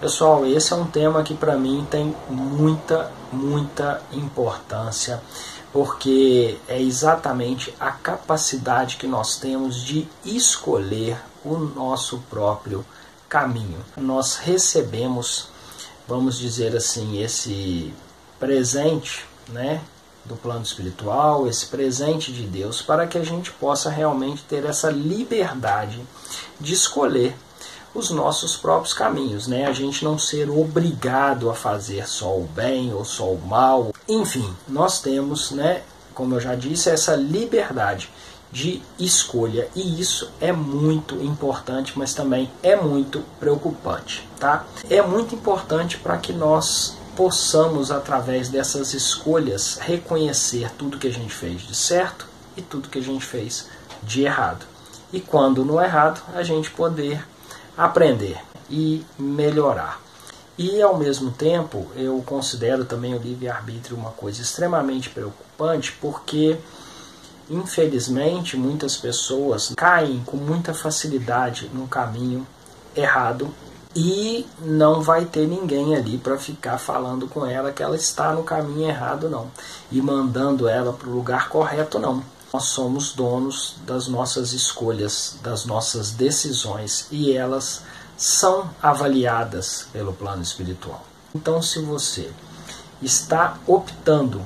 Pessoal, esse é um tema que para mim tem muita, muita importância, porque é exatamente a capacidade que nós temos de escolher o nosso próprio caminho. Nós recebemos, vamos dizer assim, esse presente, né, do plano espiritual, esse presente de Deus, para que a gente possa realmente ter essa liberdade de escolher os nossos próprios caminhos, né? A gente não ser obrigado a fazer só o bem ou só o mal. Enfim, nós temos, né, como eu já disse, essa liberdade de escolha e isso é muito importante, mas também é muito preocupante, tá? É muito importante para que nós possamos através dessas escolhas reconhecer tudo que a gente fez de certo e tudo que a gente fez de errado. E quando no errado, a gente poder aprender e melhorar. E ao mesmo tempo, eu considero também o livre-arbítrio uma coisa extremamente preocupante, porque infelizmente muitas pessoas caem com muita facilidade no caminho errado e não vai ter ninguém ali para ficar falando com ela que ela está no caminho errado não e mandando ela para o lugar correto não nós somos donos das nossas escolhas, das nossas decisões e elas são avaliadas pelo plano espiritual. Então, se você está optando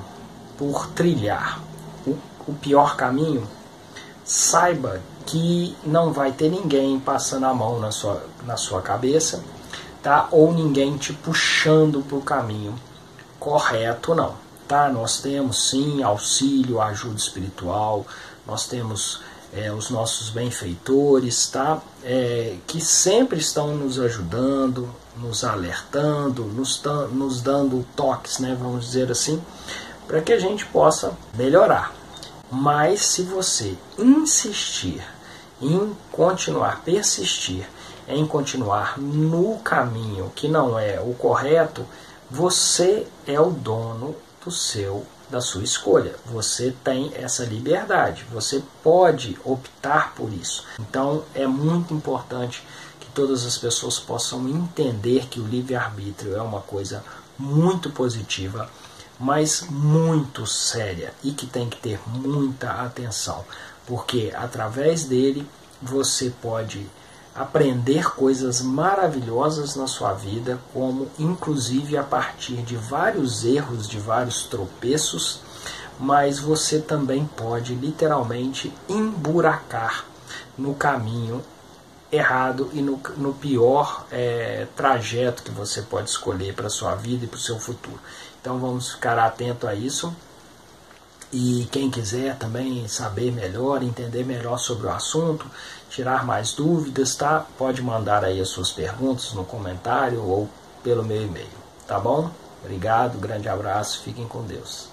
por trilhar o, o pior caminho, saiba que não vai ter ninguém passando a mão na sua, na sua cabeça, tá? Ou ninguém te puxando para o caminho correto, não tá? Nós temos sim auxílio, ajuda espiritual, nós temos é, os nossos benfeitores, tá? É, que sempre estão nos ajudando, nos alertando, nos, nos dando toques, né? Vamos dizer assim, para que a gente possa melhorar. Mas se você insistir em continuar, persistir em continuar no caminho que não é o correto, você é o dono seu da sua escolha. Você tem essa liberdade, você pode optar por isso. Então é muito importante que todas as pessoas possam entender que o livre-arbítrio é uma coisa muito positiva, mas muito séria e que tem que ter muita atenção, porque através dele você pode aprender coisas maravilhosas na sua vida, como inclusive a partir de vários erros, de vários tropeços, mas você também pode literalmente emburacar no caminho errado e no, no pior é, trajeto que você pode escolher para sua vida e para o seu futuro. Então vamos ficar atento a isso. E quem quiser também saber melhor, entender melhor sobre o assunto, tirar mais dúvidas, tá? Pode mandar aí as suas perguntas no comentário ou pelo meu e-mail, tá bom? Obrigado, grande abraço, fiquem com Deus.